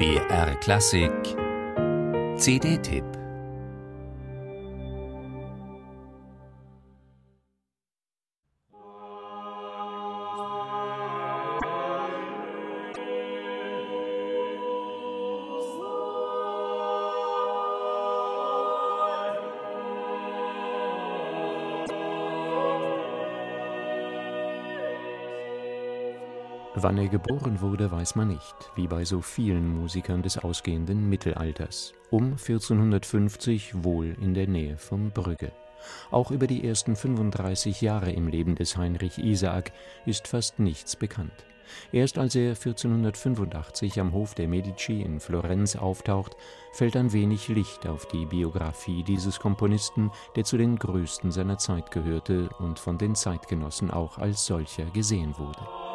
BR Klassik. CD-Tipp Wann er geboren wurde, weiß man nicht, wie bei so vielen Musikern des ausgehenden Mittelalters. Um 1450 wohl in der Nähe von Brügge. Auch über die ersten 35 Jahre im Leben des Heinrich Isaak ist fast nichts bekannt. Erst als er 1485 am Hof der Medici in Florenz auftaucht, fällt ein wenig Licht auf die Biografie dieses Komponisten, der zu den größten seiner Zeit gehörte und von den Zeitgenossen auch als solcher gesehen wurde.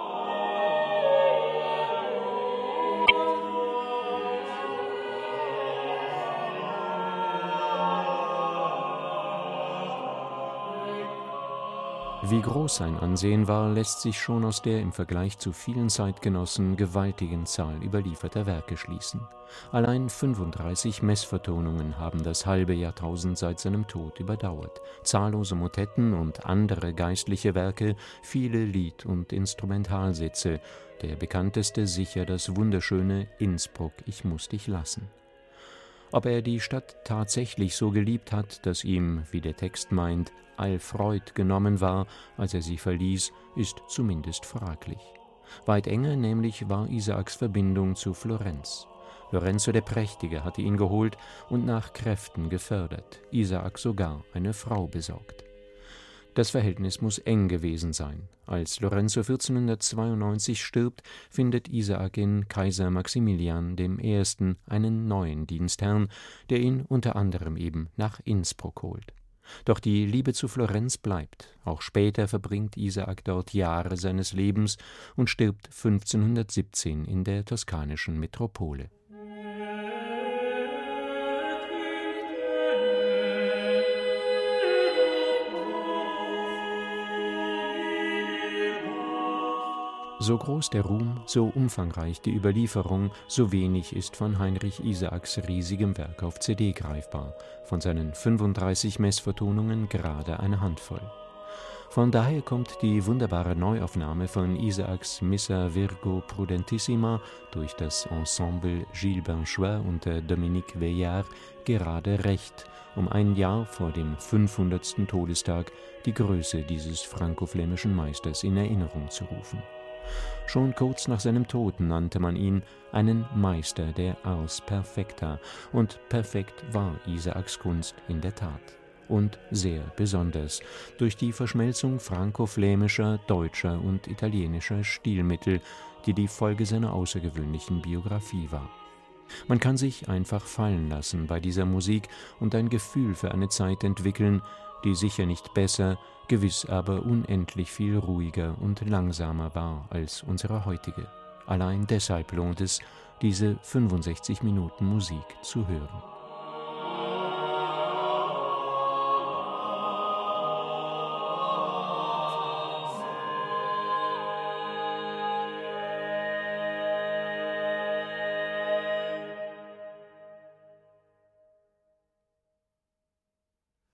Wie groß sein Ansehen war, lässt sich schon aus der im Vergleich zu vielen Zeitgenossen gewaltigen Zahl überlieferter Werke schließen. Allein 35 Messvertonungen haben das halbe Jahrtausend seit seinem Tod überdauert, zahllose Motetten und andere geistliche Werke, viele Lied- und Instrumentalsätze, der bekannteste sicher das wunderschöne Innsbruck, ich muss dich lassen. Ob er die Stadt tatsächlich so geliebt hat, dass ihm, wie der Text meint, all Freud genommen war, als er sie verließ, ist zumindest fraglich. Weit enger nämlich war Isaaks Verbindung zu Florenz. Lorenzo der Prächtige hatte ihn geholt und nach Kräften gefördert, Isaak sogar eine Frau besorgt. Das Verhältnis muss eng gewesen sein. Als Lorenzo 1492 stirbt, findet Isaak in Kaiser Maximilian I. einen neuen Dienstherrn, der ihn unter anderem eben nach Innsbruck holt. Doch die Liebe zu Florenz bleibt. Auch später verbringt Isaak dort Jahre seines Lebens und stirbt 1517 in der toskanischen Metropole. So groß der Ruhm, so umfangreich die Überlieferung, so wenig ist von Heinrich Isaaks riesigem Werk auf CD greifbar, von seinen 35 Messvertonungen gerade eine Handvoll. Von daher kommt die wunderbare Neuaufnahme von Isaaks Missa Virgo Prudentissima durch das Ensemble Gilles Benchois unter Dominique Veillard gerade recht, um ein Jahr vor dem 500. Todestag die Größe dieses franco-flämischen Meisters in Erinnerung zu rufen. Schon kurz nach seinem Tod nannte man ihn einen Meister der Ars Perfecta, und perfekt war Isaaks Kunst in der Tat. Und sehr besonders durch die Verschmelzung franco-flämischer, deutscher und italienischer Stilmittel, die die Folge seiner außergewöhnlichen Biografie war. Man kann sich einfach fallen lassen bei dieser Musik und ein Gefühl für eine Zeit entwickeln, die sicher nicht besser, gewiss aber unendlich viel ruhiger und langsamer war als unsere heutige. Allein deshalb lohnt es, diese 65 Minuten Musik zu hören.